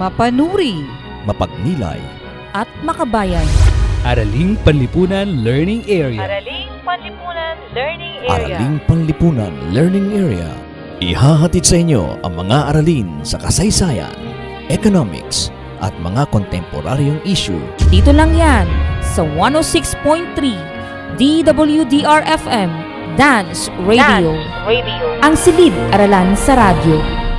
mapanuri mapagnilay, at makabayan. Araling Panlipunan Learning Area. Araling Panlipunan Learning Araling Panlipunan Learning Area. Ihahatid sa inyo ang mga aralin sa kasaysayan, economics, at mga kontemporaryong issue Dito lang yan sa 106.3 DWDR-FM Dance Radio. Ang silid aralan sa radyo.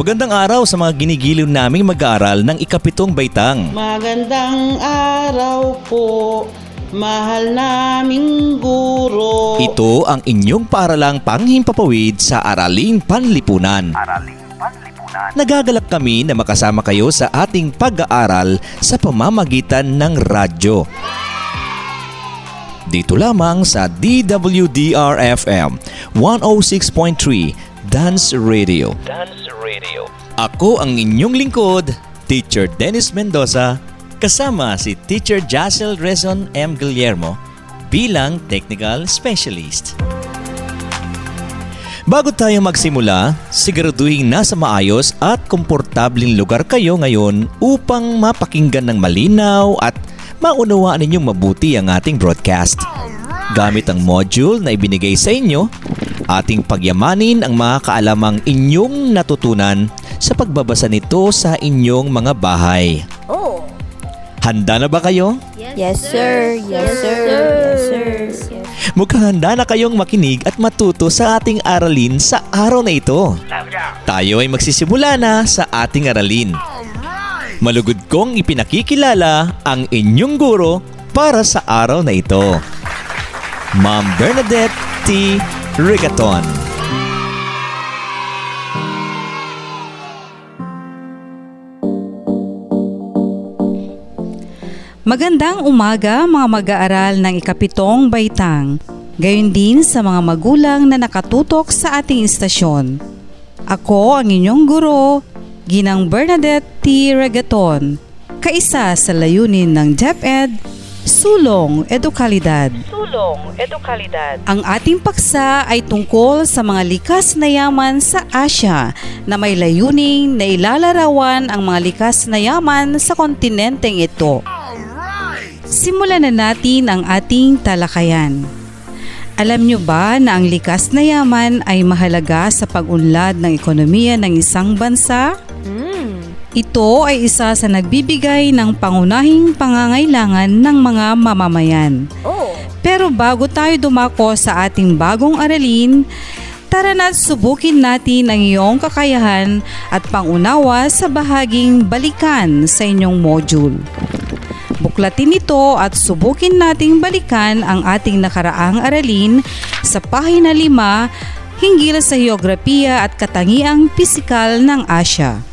Magandang araw sa mga ginigiliw naming mag-aaral ng ikapitong baitang. Magandang araw po, mahal naming guro. Ito ang inyong paaralang panghimpapawid sa Araling Panlipunan. Araling Panlipunan. Nagagalak kami na makasama kayo sa ating pag-aaral sa pamamagitan ng radyo. Dito lamang sa DWDR-FM 106.3 Dance Radio. Dance Radio. Ako ang inyong lingkod, Teacher Dennis Mendoza, kasama si Teacher Jassel Rezon M. Guillermo bilang Technical Specialist. Bago tayo magsimula, siguraduhin nasa maayos at komportabling lugar kayo ngayon upang mapakinggan ng malinaw at maunawaan ninyong mabuti ang ating broadcast. Gamit ang module na ibinigay sa inyo, ating pagyamanin ang mga kaalamang inyong natutunan sa pagbabasa nito sa inyong mga bahay. Oh, Handa na ba kayo? yes sir, yes sir, yes sir. Mukhang handa na kayong makinig at matuto sa ating aralin sa araw na ito. Tayo ay magsisimula na sa ating aralin. Malugod kong ipinakikilala ang inyong guro para sa araw na ito. Ma'am Bernadette T. Rigaton. Magandang umaga mga mag-aaral ng ikapitong baitang. Gayon din sa mga magulang na nakatutok sa ating istasyon. Ako ang inyong guro, Ginang Bernadette T. Regaton, kaisa sa layunin ng DepEd, Sulong Edukalidad. Sulong Edukalidad. Ang ating paksa ay tungkol sa mga likas na yaman sa Asya na may layuning na ilalarawan ang mga likas na yaman sa kontinenteng ito. Simulan na natin ang ating talakayan. Alam nyo ba na ang likas na yaman ay mahalaga sa pag-unlad ng ekonomiya ng isang bansa? Ito ay isa sa nagbibigay ng pangunahing pangangailangan ng mga mamamayan. Oh, Pero bago tayo dumako sa ating bagong aralin, tara na subukin natin ang iyong kakayahan at pangunawa sa bahaging balikan sa inyong module. Buklatin ito at subukin nating balikan ang ating nakaraang aralin sa pahina 5 hinggil sa heograpiya at katangiang pisikal ng Asya.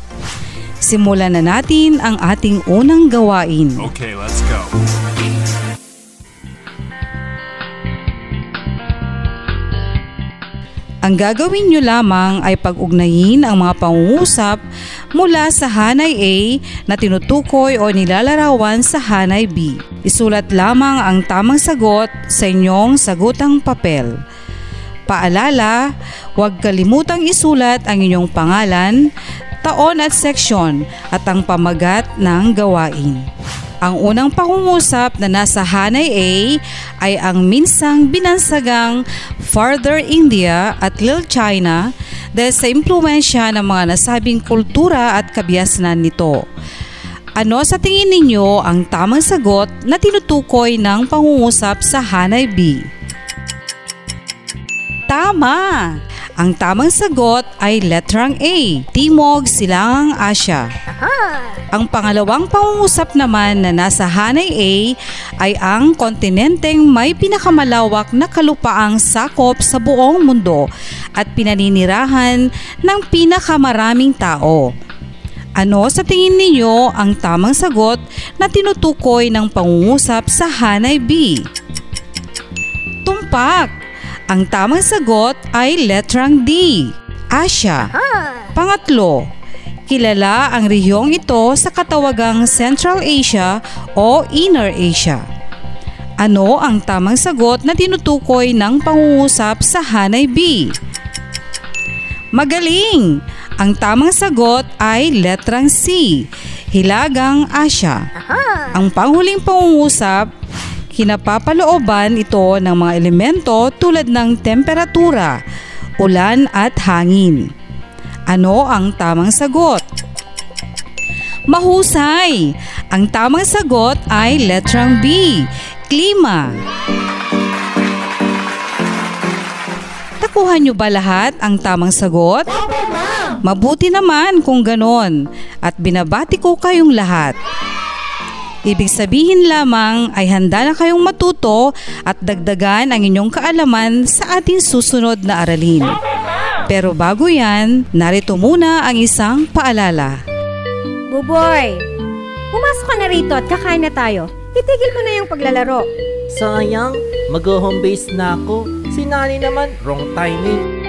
Simulan na natin ang ating unang gawain. Okay, let's go. Ang gagawin nyo lamang ay pag-ugnayin ang mga pangungusap mula sa Hanay A na tinutukoy o nilalarawan sa Hanay B. Isulat lamang ang tamang sagot sa inyong sagutang papel. Paalala, huwag kalimutang isulat ang inyong pangalan, taon at seksyon at ang pamagat ng gawain. Ang unang pangungusap na nasa Hanay A ay ang minsang binansagang Farther India at Little China dahil sa impluensya ng mga nasabing kultura at kabiasnan nito. Ano sa tingin ninyo ang tamang sagot na tinutukoy ng pangungusap sa Hanay B? Tama! Ang tamang sagot ay letrang A, Timog Silangang Asya. Ang pangalawang pangungusap naman na nasa Hanay A ay ang kontinenteng may pinakamalawak na kalupaang sakop sa buong mundo at pinaninirahan ng pinakamaraming tao. Ano sa tingin ninyo ang tamang sagot na tinutukoy ng pangungusap sa Hanay B? Tumpak! Ang tamang sagot ay letrang D, Asia. Pangatlo, kilala ang rehiyong ito sa katawagang Central Asia o Inner Asia. Ano ang tamang sagot na tinutukoy ng pangungusap sa Hanay B? Magaling! Ang tamang sagot ay letrang C, Hilagang Asya. Ang panghuling pangungusap kinapapalooban ito ng mga elemento tulad ng temperatura, ulan at hangin. Ano ang tamang sagot? Mahusay! Ang tamang sagot ay letrang B, klima. Nakuha niyo ba lahat ang tamang sagot? Mabuti naman kung ganon at binabati ko kayong lahat. Ibig sabihin lamang ay handa na kayong matuto at dagdagan ang inyong kaalaman sa ating susunod na aralin. Pero bago yan, narito muna ang isang paalala. Buboy, pumasok ka na rito at kakain na tayo. Itigil mo na yung paglalaro. Sayang, mag-home base na ako. Si Nani naman, wrong timing.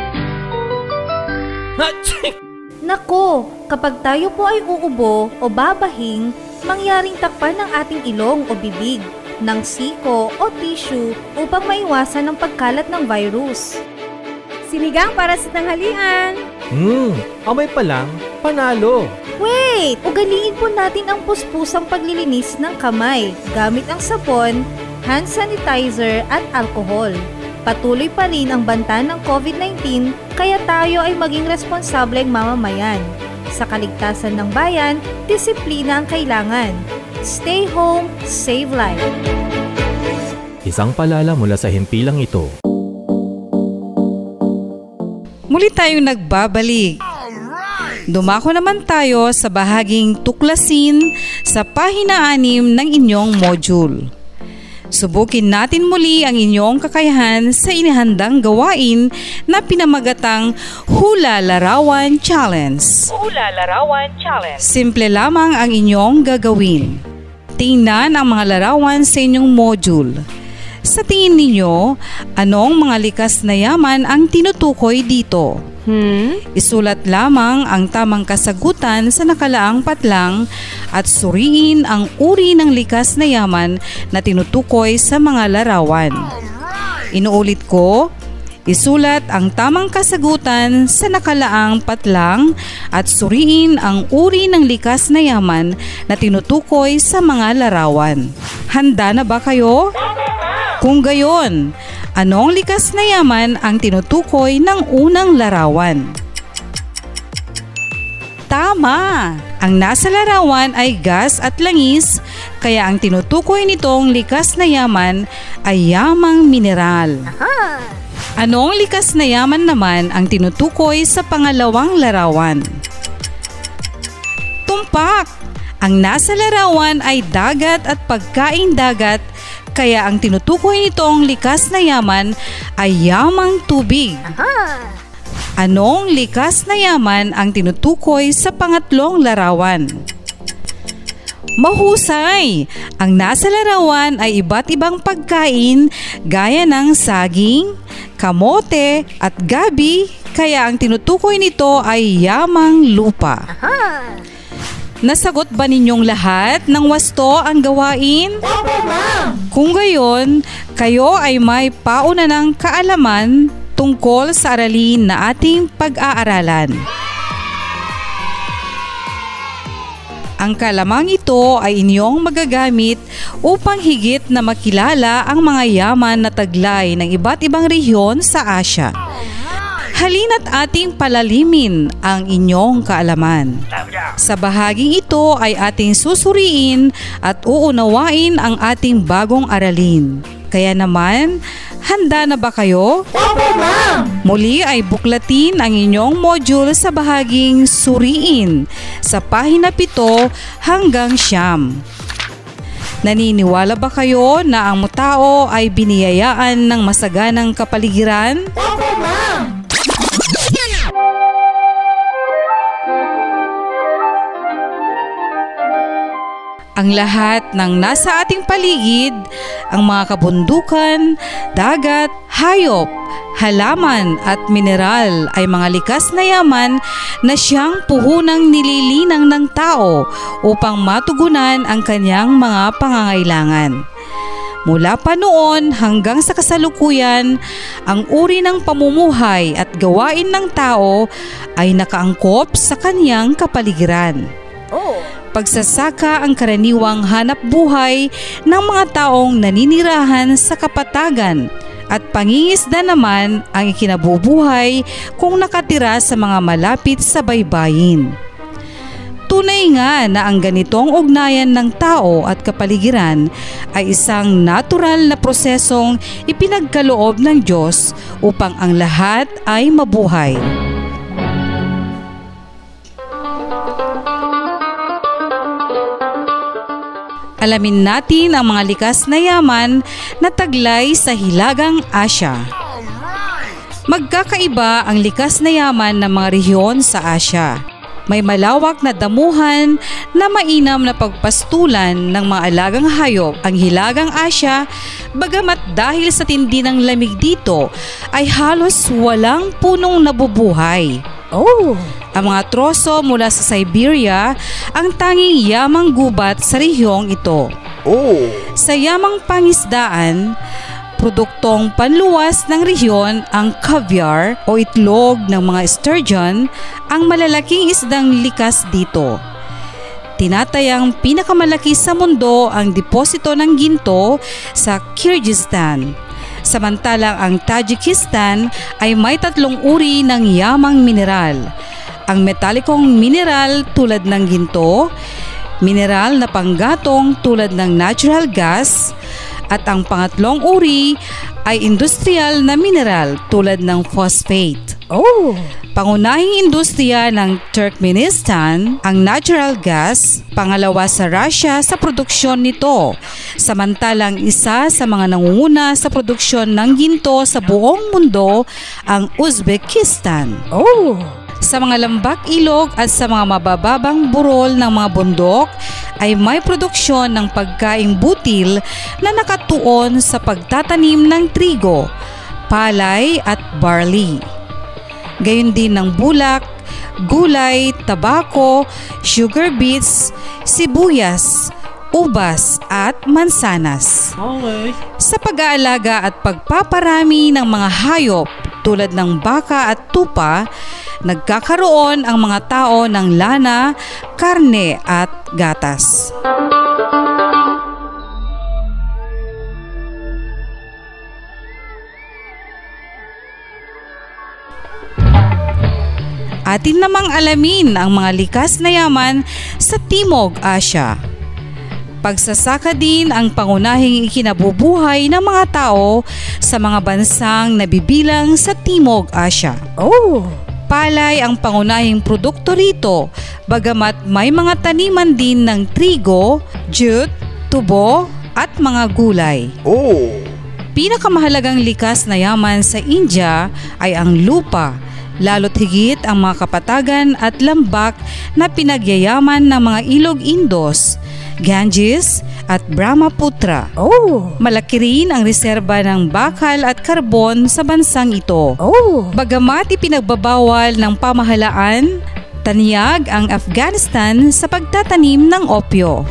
Nako, kapag tayo po ay uubo o babahing, mangyaring takpan ng ating ilong o bibig ng siko o tissue upang maiwasan ang pagkalat ng virus. Sinigang para sa tanghalian! Hmm, amoy pa lang, panalo. Wait! Ugaliin po natin ang puspusang paglilinis ng kamay gamit ang sapon, hand sanitizer at alcohol. Patuloy pa rin ang banta ng COVID-19 kaya tayo ay maging responsableng mamamayan. Sa kaligtasan ng bayan, disiplina ang kailangan. Stay home, save life. Isang palala mula sa himpilang ito. Muli tayong nagbabalik. Dumako naman tayo sa bahaging tuklasin sa pahina 6 ng inyong module. Subukin natin muli ang inyong kakayahan sa inihandang gawain na pinamagatang Hula Larawan Challenge. Hula Larawan Challenge. Simple lamang ang inyong gagawin. Tingnan ang mga larawan sa inyong module. Sa tingin ninyo, anong mga likas na yaman ang tinutukoy dito? Hmm? Isulat lamang ang tamang kasagutan sa nakalaang patlang at suriin ang uri ng likas na yaman na tinutukoy sa mga larawan. Inuulit ko, isulat ang tamang kasagutan sa nakalaang patlang at suriin ang uri ng likas na yaman na tinutukoy sa mga larawan. Handa na ba kayo? Kung gayon, anong likas na yaman ang tinutukoy ng unang larawan? Tama! Ang nasa larawan ay gas at langis, kaya ang tinutukoy nitong likas na yaman ay yamang mineral. Anong likas na yaman naman ang tinutukoy sa pangalawang larawan? Tumpak! Ang nasa larawan ay dagat at pagkain dagat kaya ang tinutukoy nitong likas na yaman ay yamang tubig. Anong likas na yaman ang tinutukoy sa pangatlong larawan? Mahusay! Ang nasa larawan ay iba't ibang pagkain gaya ng saging, kamote at gabi kaya ang tinutukoy nito ay yamang lupa. Nasagot ba ninyong lahat ng wasto ang gawain? Kung gayon, kayo ay may pauna ng kaalaman tungkol sa aralin na ating pag-aaralan. Ang kalamang ito ay inyong magagamit upang higit na makilala ang mga yaman na taglay ng iba't ibang rehiyon sa Asya. Halina't ating palalimin ang inyong kaalaman. Sa bahaging ito ay ating susuriin at uunawain ang ating bagong aralin. Kaya naman, Handa na ba kayo? Opo, ma'am! Muli ay buklatin ang inyong module sa bahaging suriin sa pahina 7 hanggang siyam. Naniniwala ba kayo na ang tao ay biniyayaan ng masaganang kapaligiran? Opo, ma'am! Ang lahat ng nasa ating paligid, ang mga kabundukan, dagat, hayop, halaman at mineral ay mga likas na yaman na siyang puhunang nililinang ng tao upang matugunan ang kanyang mga pangangailangan. Mula pa noon hanggang sa kasalukuyan, ang uri ng pamumuhay at gawain ng tao ay nakaangkop sa kanyang kapaligiran. Pagsasaka ang karaniwang hanap buhay ng mga taong naninirahan sa kapatagan at pangingisda naman ang ikinabubuhay kung nakatira sa mga malapit sa baybayin. Tunay nga na ang ganitong ugnayan ng tao at kapaligiran ay isang natural na prosesong ipinagkaloob ng Diyos upang ang lahat ay mabuhay. Alamin natin ang mga likas na yaman na taglay sa Hilagang Asya. Magkakaiba ang likas na yaman ng mga rehiyon sa Asya. May malawak na damuhan na mainam na pagpastulan ng mga alagang hayop ang Hilagang Asya bagamat dahil sa tindi ng lamig dito ay halos walang punong nabubuhay. Oh! Ang mga troso mula sa Siberia ang tanging yamang gubat sa rehiyong ito. Oh! Sa yamang pangisdaan, produktong panluwas ng rehiyon ang caviar o itlog ng mga sturgeon ang malalaking isdang likas dito. Tinatayang pinakamalaki sa mundo ang deposito ng ginto sa Kyrgyzstan. Samantalang ang Tajikistan ay may tatlong uri ng yamang mineral. Ang metalikong mineral tulad ng ginto, mineral na panggatong tulad ng natural gas, at ang pangatlong uri ay industrial na mineral tulad ng phosphate. Oh! Pangunahing industriya ng Turkmenistan ang natural gas, pangalawa sa Russia sa produksyon nito. Samantalang isa sa mga nangunguna sa produksyon ng ginto sa buong mundo ang Uzbekistan. Oh! Sa mga lambak ilog at sa mga mabababang burol ng mga bundok ay may produksyon ng pagkaing butil na nakatuon sa pagtatanim ng trigo, palay at barley. Gayon din ng bulak, gulay, tabako, sugar beets, sibuyas, ubas at mansanas. Okay. Sa pag-aalaga at pagpaparami ng mga hayop tulad ng baka at tupa, nagkakaroon ang mga tao ng lana, karne at gatas. Atin namang alamin ang mga likas na yaman sa Timog Asya. Pagsasaka din ang pangunahing ikinabubuhay ng mga tao sa mga bansang nabibilang sa Timog Asya. Oh! Palay ang pangunahing produkto rito, bagamat may mga taniman din ng trigo, jute, tubo at mga gulay. Oh! Pinakamahalagang likas na yaman sa India ay ang lupa, lalo't higit ang mga kapatagan at lambak na pinagyayaman ng mga ilog Indos, Ganges at Brahmaputra. Oh! Malaki rin ang reserba ng bakal at karbon sa bansang ito. Oh! Bagamat ipinagbabawal ng pamahalaan, taniyag ang Afghanistan sa pagtatanim ng opyo.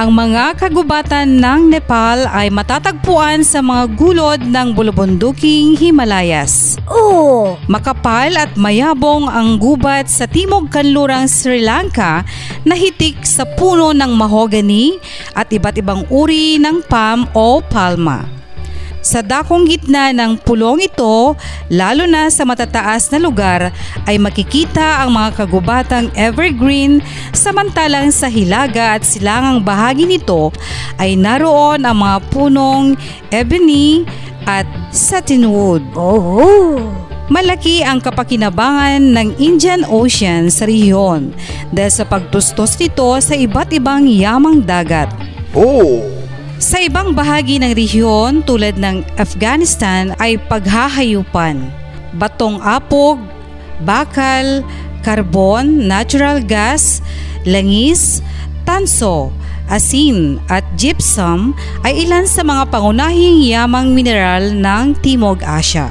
Ang mga kagubatan ng Nepal ay matatagpuan sa mga gulod ng bulubunduking Himalayas. Oh! Makapal at mayabong ang gubat sa timog kanlurang Sri Lanka na hitik sa puno ng mahogany at iba't ibang uri ng palm o palma. Sa dakong gitna ng pulong ito, lalo na sa matataas na lugar, ay makikita ang mga kagubatang evergreen samantalang sa hilaga at silangang bahagi nito ay naroon ang mga punong ebony at satinwood. Oh! Malaki ang kapakinabangan ng Indian Ocean sa rehiyon dahil sa pagtustos nito sa iba't ibang yamang dagat. Oh! Sa ibang bahagi ng rehiyon tulad ng Afghanistan ay paghahayupan, batong apog, bakal, karbon, natural gas, langis, tanso, asin at gypsum ay ilan sa mga pangunahing yamang mineral ng Timog Asya.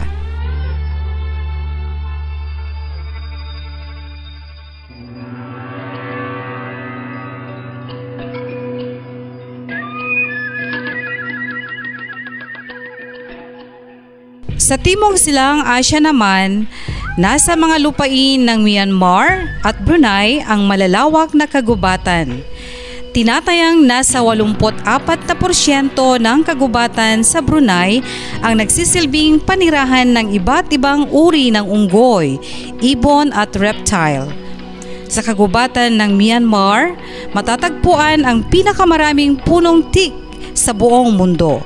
Sa Timog Silang Asya naman, nasa mga lupain ng Myanmar at Brunei ang malalawak na kagubatan. Tinatayang nasa 84% ng kagubatan sa Brunei ang nagsisilbing panirahan ng iba't ibang uri ng unggoy, ibon at reptile. Sa kagubatan ng Myanmar, matatagpuan ang pinakamaraming punong teak sa buong mundo.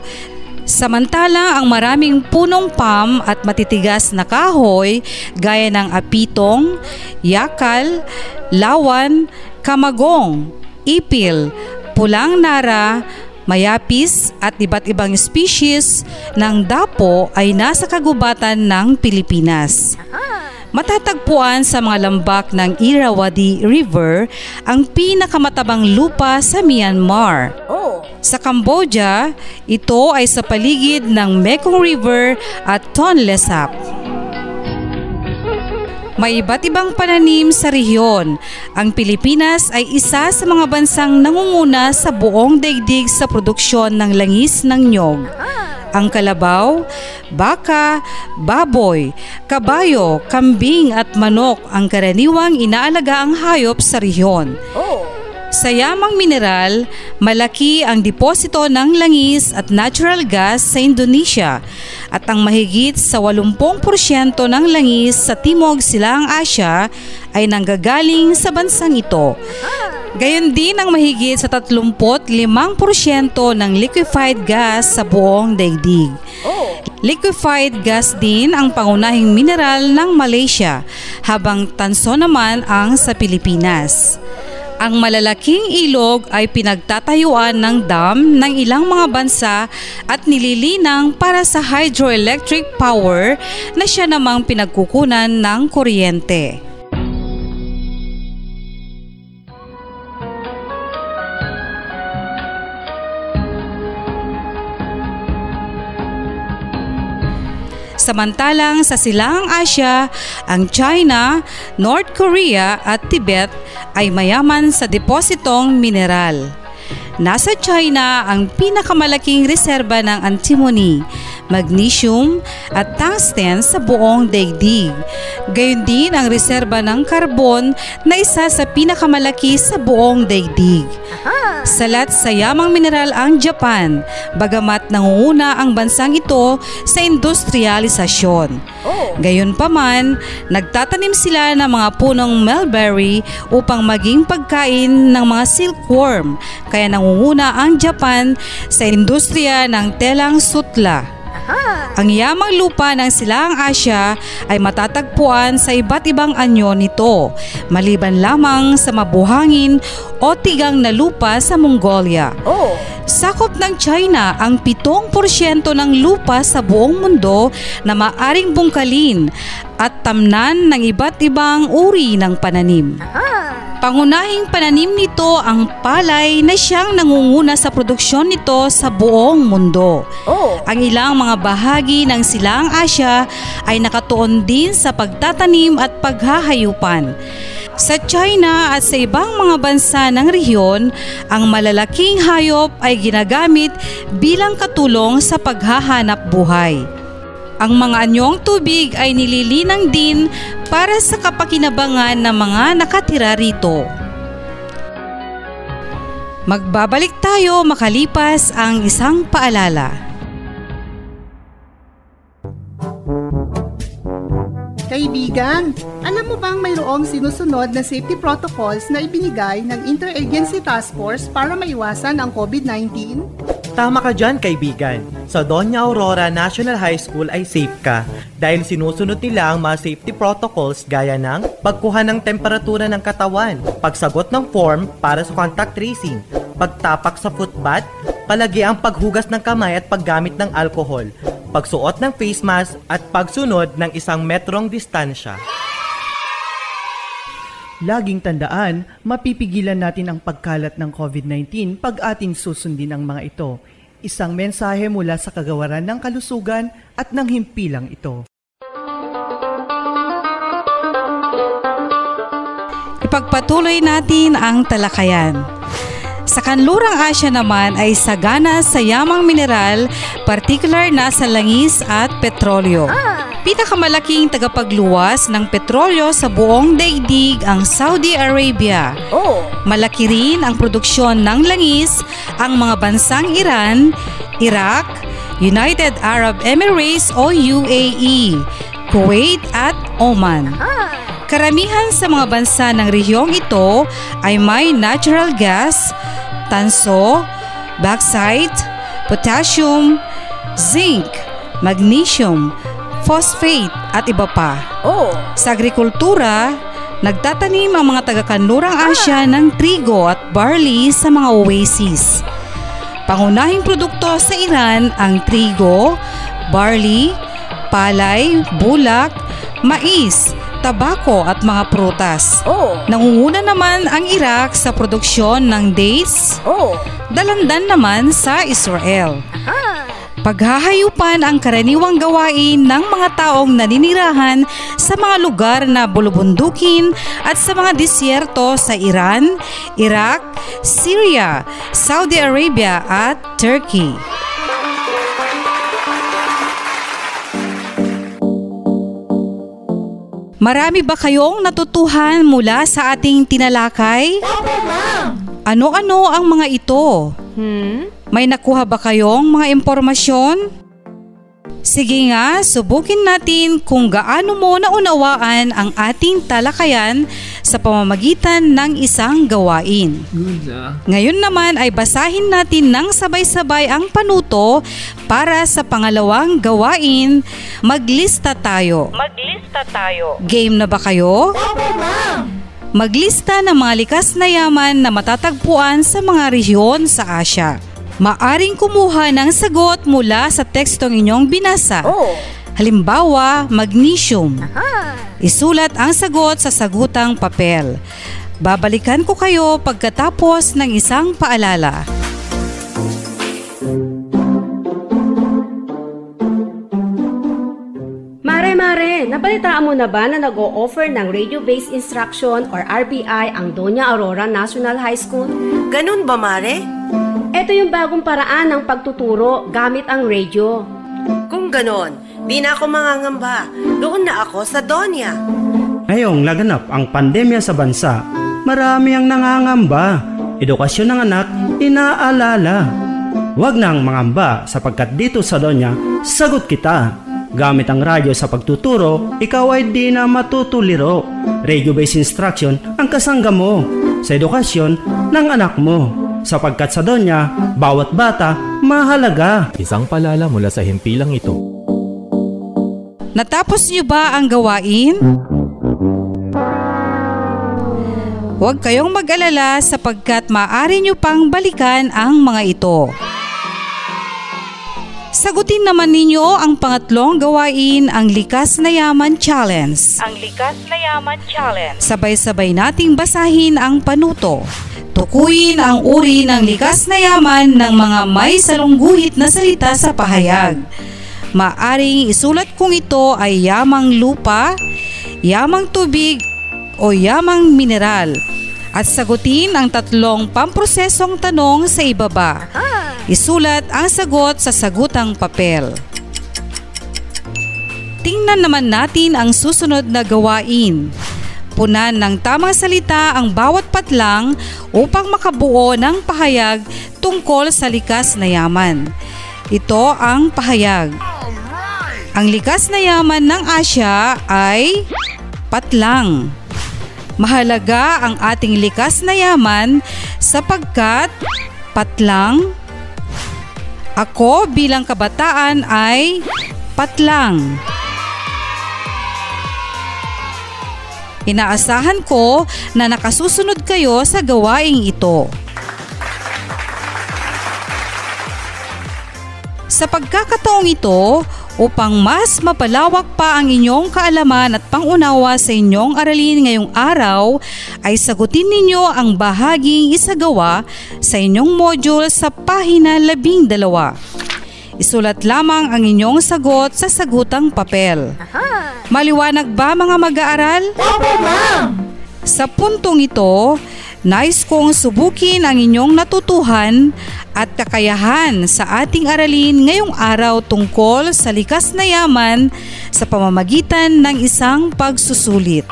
Samantala, ang maraming punong palm at matitigas na kahoy gaya ng apitong, yakal, lawan, kamagong, ipil, pulang nara, mayapis at iba't ibang species ng dapo ay nasa kagubatan ng Pilipinas. Matatagpuan sa mga lambak ng Irrawaddy River ang pinakamatabang lupa sa Myanmar. Oh! Sa Cambodia, ito ay sa paligid ng Mekong River at Tonle Sap. May iba't ibang pananim sa rehiyon. Ang Pilipinas ay isa sa mga bansang nangunguna sa buong daigdig sa produksyon ng langis ng nyog. Ang kalabaw, baka, baboy, kabayo, kambing at manok ang karaniwang inaalaga ang hayop sa rehiyon. Sa yamang mineral, malaki ang deposito ng langis at natural gas sa Indonesia at ang mahigit sa 80% ng langis sa Timog Silang Asya ay nanggagaling sa bansang ito. Gayon din ang mahigit sa 35% ng liquefied gas sa buong daigdig. Liquefied gas din ang pangunahing mineral ng Malaysia, habang tanso naman ang sa Pilipinas. Ang malalaking ilog ay pinagtatayuan ng dam ng ilang mga bansa at nililinang para sa hydroelectric power na siya namang pinagkukunan ng kuryente. Samantalang sa Silangang Asya, ang China, North Korea at Tibet ay mayaman sa depositong mineral. Nasa China ang pinakamalaking reserba ng antimony, magnesium at tungsten sa buong daigdig. Gayon din ang reserba ng karbon na isa sa pinakamalaki sa buong daigdig. Salat sa yamang mineral ang Japan, bagamat nangunguna ang bansang ito sa industrialisasyon. Oh! Gayunpaman, nagtatanim sila ng mga punong mulberry upang maging pagkain ng mga silkworm, kaya nangunguna ang Japan sa industriya ng telang sutla. Ang yamang lupa ng Silangang Asya ay matatagpuan sa iba't ibang anyo nito, maliban lamang sa mabuhangin o tigang na lupa sa Mongolia. Oh! Sakop ng China ang 7% ng lupa sa buong mundo na maaring bungkalin at tamnan ng iba't ibang uri ng pananim. Pangunahing pananim nito ang palay na siyang nangunguna sa produksyon nito sa buong mundo. Oh! Ang ilang mga bahagi ng Silang Asya ay nakatuon din sa pagtatanim at paghahayupan. Sa China at sa ibang mga bansa ng rehiyon, ang malalaking hayop ay ginagamit bilang katulong sa paghahanap buhay. Ang mga anyong tubig ay nililinang din para sa kapakinabangan ng mga nakatira rito. Magbabalik tayo makalipas ang isang paalala. Kaibigan, alam mo bang mayroong sinusunod na safety protocols na ibinigay ng Interagency Task Force para maiwasan ang COVID-19? Tama ka dyan, kaibigan. Sa Doña Aurora National High School ay safe ka dahil sinusunod nila ang mga safety protocols gaya ng pagkuha ng temperatura ng katawan, pagsagot ng form para sa contact tracing, pagtapak sa footbath, palagi ang paghugas ng kamay at paggamit ng alcohol, pagsuot ng face mask at pagsunod ng isang metrong distansya. Laging tandaan, mapipigilan natin ang pagkalat ng COVID-19 pag ating susundin ang mga ito. Isang mensahe mula sa kagawaran ng kalusugan at ng himpilang ito. Ipagpatuloy natin ang talakayan. Sa kanlurang Asya naman ay sagana sa yamang mineral, particular na sa langis at petrolyo. Pinakamalaking tagapagluwas ng petrolyo sa buong daigdig ang Saudi Arabia. Oh. Malaki rin ang produksyon ng langis ang mga bansang Iran, Iraq, United Arab Emirates o UAE, Kuwait at Oman. Karamihan sa mga bansa ng rehiyong ito ay may natural gas, tanso, bauxite, potassium, zinc, magnesium, phosphate at iba pa. Oh. Sa agrikultura, nagtatanim ang mga taga-kanlurang Asya ng trigo at barley sa mga oasis. Pangunahing produkto sa Iran ang trigo, barley, palay, bulak, mais, tabako at mga prutas. Oh. Nangunguna naman ang Iraq sa produksyon ng dates, Oh. dalandan naman sa Israel. Ah. Paghahayupan ang karaniwang gawain ng mga taong naninirahan sa mga lugar na bulubundukin at sa mga disyerto sa Iran, Iraq, Syria, Saudi Arabia at Turkey. Marami ba kayong natutuhan mula sa ating tinalakay? Opo, ma'am. Ano-ano ang mga ito? Hmm? May nakuha ba kayong mga impormasyon? Sige nga, subukin natin kung gaano mo naunawaan ang ating talakayan sa pamamagitan ng isang gawain. Ngayon naman ay basahin natin ng sabay-sabay ang panuto para sa pangalawang gawain. Maglista tayo. Maglista tayo. Game na ba kayo? Opo, ma'am. Maglista ng mga likas na yaman na matatagpuan sa mga rehiyon sa Asya. Maaring kumuha ng sagot mula sa tekstong inyong binasa. Oh. Halimbawa, magnesium. Ah. Isulat ang sagot sa sagutang papel. Babalikan ko kayo pagkatapos ng isang paalala. Mare Mare, nabalitaan mo na ba na nag-o-offer ng Radio-Based Instruction or RBI ang Doña Aurora National High School? Ganun ba, Mare? Ito yung bagong paraan ng pagtuturo gamit ang radio. Kung ganon, di na ako mangangamba. Doon na ako sa Donya. Ngayong laganap ang pandemya sa bansa, marami ang nangangamba. Edukasyon ng anak, inaalala. Huwag nang mangamba sapagkat dito sa Donya, sagot kita. Gamit ang radyo sa pagtuturo, ikaw ay di na matutuliro. Radio-based instruction ang kasangga mo sa edukasyon ng anak mo. Sapagkat sa Donya, bawat bata mahalaga. Isang palala mula sa himpilang ito. Natapos niyo ba ang gawain? Huwag kayong mag-alala sapagkat maaari niyo pang balikan ang mga ito. Sagutin naman ninyo ang pangatlong gawain, ang Likas na Yaman Challenge. Ang Likas na Yaman Challenge. Sabay-sabay nating basahin ang panuto. Tukuyin ang uri ng likas na yaman ng mga may salungguhit na salita sa pahayag. Maaring isulat kung ito ay yamang lupa, yamang tubig, o yamang mineral. At sagutin ang tatlong pamprosesong tanong sa ibaba. Isulat ang sagot sa sagutang papel. Tingnan naman natin ang susunod na gawain. Punan ng tamang salita ang bawat patlang upang makabuo ng pahayag tungkol sa likas na yaman. Ito ang pahayag. Ang likas na yaman ng Asya ay patlang. Mahalaga ang ating likas na yaman sapagkat patlang Ako bilang kabataan ay patlang. Inaasahan ko na nakasusunod kayo sa gawaing ito. Sa pagkakataong ito, upang mas mapalawak pa ang inyong kaalaman at pangunawa sa inyong aralin ngayong araw, ay sagutin ninyo ang bahaging isagawa sa inyong module sa pahina labing dalawa. Isulat lamang ang inyong sagot sa sagutang papel. Maliwanag ba mga mag-aaral? Opo, ma'am! Sa puntong ito, nais kong subukin ang inyong natutuhan at kakayahan sa ating aralin ngayong araw tungkol sa likas na yaman sa pamamagitan ng isang pagsusulit.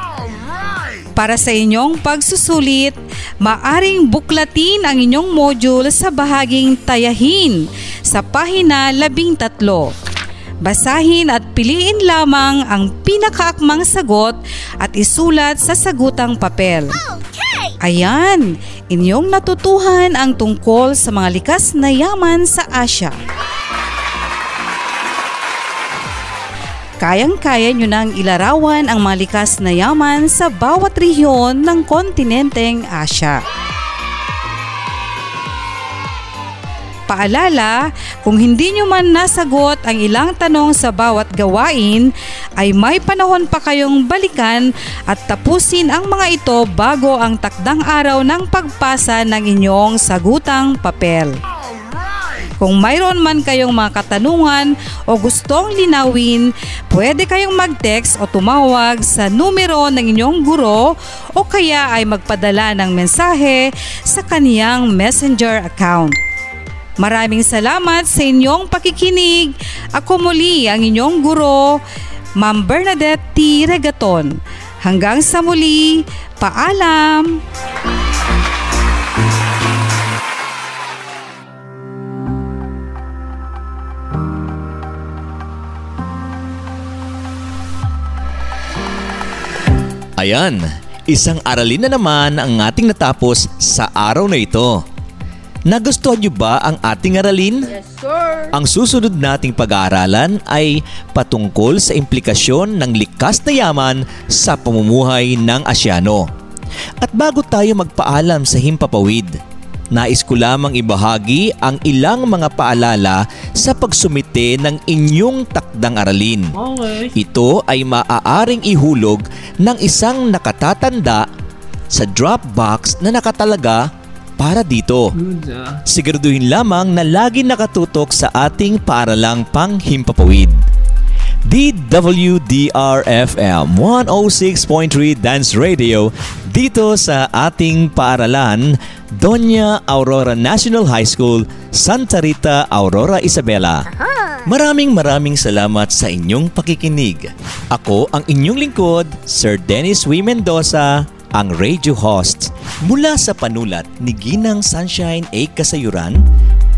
Para sa inyong pagsusulit, maaring buklatin ang inyong module sa bahaging tayahin sa pahina 13. Basahin at piliin lamang ang pinakaakmang sagot at isulat sa sagutang papel. Ayan, inyong natutuhan ang tungkol sa mga likas na yaman sa Asya. Kayang-kaya nyo nang ilarawan ang mga likas na yaman sa bawat rehiyon ng kontinenteng Asya. Paalala, kung hindi nyo man nasagot ang ilang tanong sa bawat gawain, ay may panahon pa kayong balikan at tapusin ang mga ito bago ang takdang araw ng pagpasa ng inyong sagutang papel. Kung mayroon man kayong mga katanungan o gustong linawin, pwede kayong mag-text o tumawag sa numero ng inyong guro o kaya ay magpadala ng mensahe sa kaniyang messenger account. Maraming salamat sa inyong pakikinig. Ako muli ang inyong guro, Ma'am Bernadette T. Regaton. Hanggang sa muli, paalam! Ayan, isang aralin na naman ang ating natapos sa araw na ito. Nagustuhan niyo ba ang ating aralin? Yes, sir! Ang susunod nating pag-aaralan ay patungkol sa implikasyon ng likas na yaman sa pamumuhay ng Asyano. At bago tayo magpaalam sa himpapawid, nais ko lamang ibahagi ang ilang mga paalala sa pagsumite ng inyong takdang aralin. Okay. Ito ay maaaring ihulog ng isang nakatatanda sa Dropbox na nakatalaga para dito. Siguraduhin lamang na lagi nakatutok sa ating paaralang panghimpapawid. DWDR-FM 106.3 Dance Radio dito sa ating paaralan Doña Aurora National High School, Santa Rita, Aurora, Isabela. Maraming maraming salamat sa inyong pakikinig. Ako ang inyong lingkod, Sir Dennis W. Mendoza, ang radio host mula sa panulat ni Ginang Sunshine A. Kasayuran,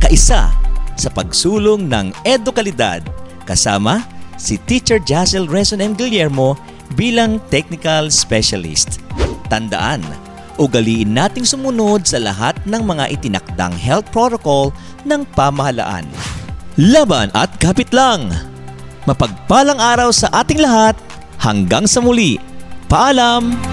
kaisa sa pagsulong ng edukalidad kasama si Teacher Jazel Reson M. Guillermo bilang Technical Specialist. Tandaan, ugaliin nating sumunod sa lahat ng mga itinakdang health protocol ng pamahalaan. Laban at kapit lang! Mapagpalang araw sa ating lahat hanggang sa muli. Paalam!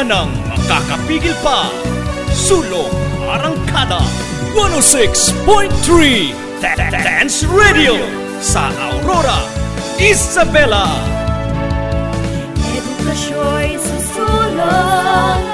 Wala nang makakapigil pa. Sulong Arangkada 106.3 Dance Radio sa Aurora, Isabela. Edukasyon susulong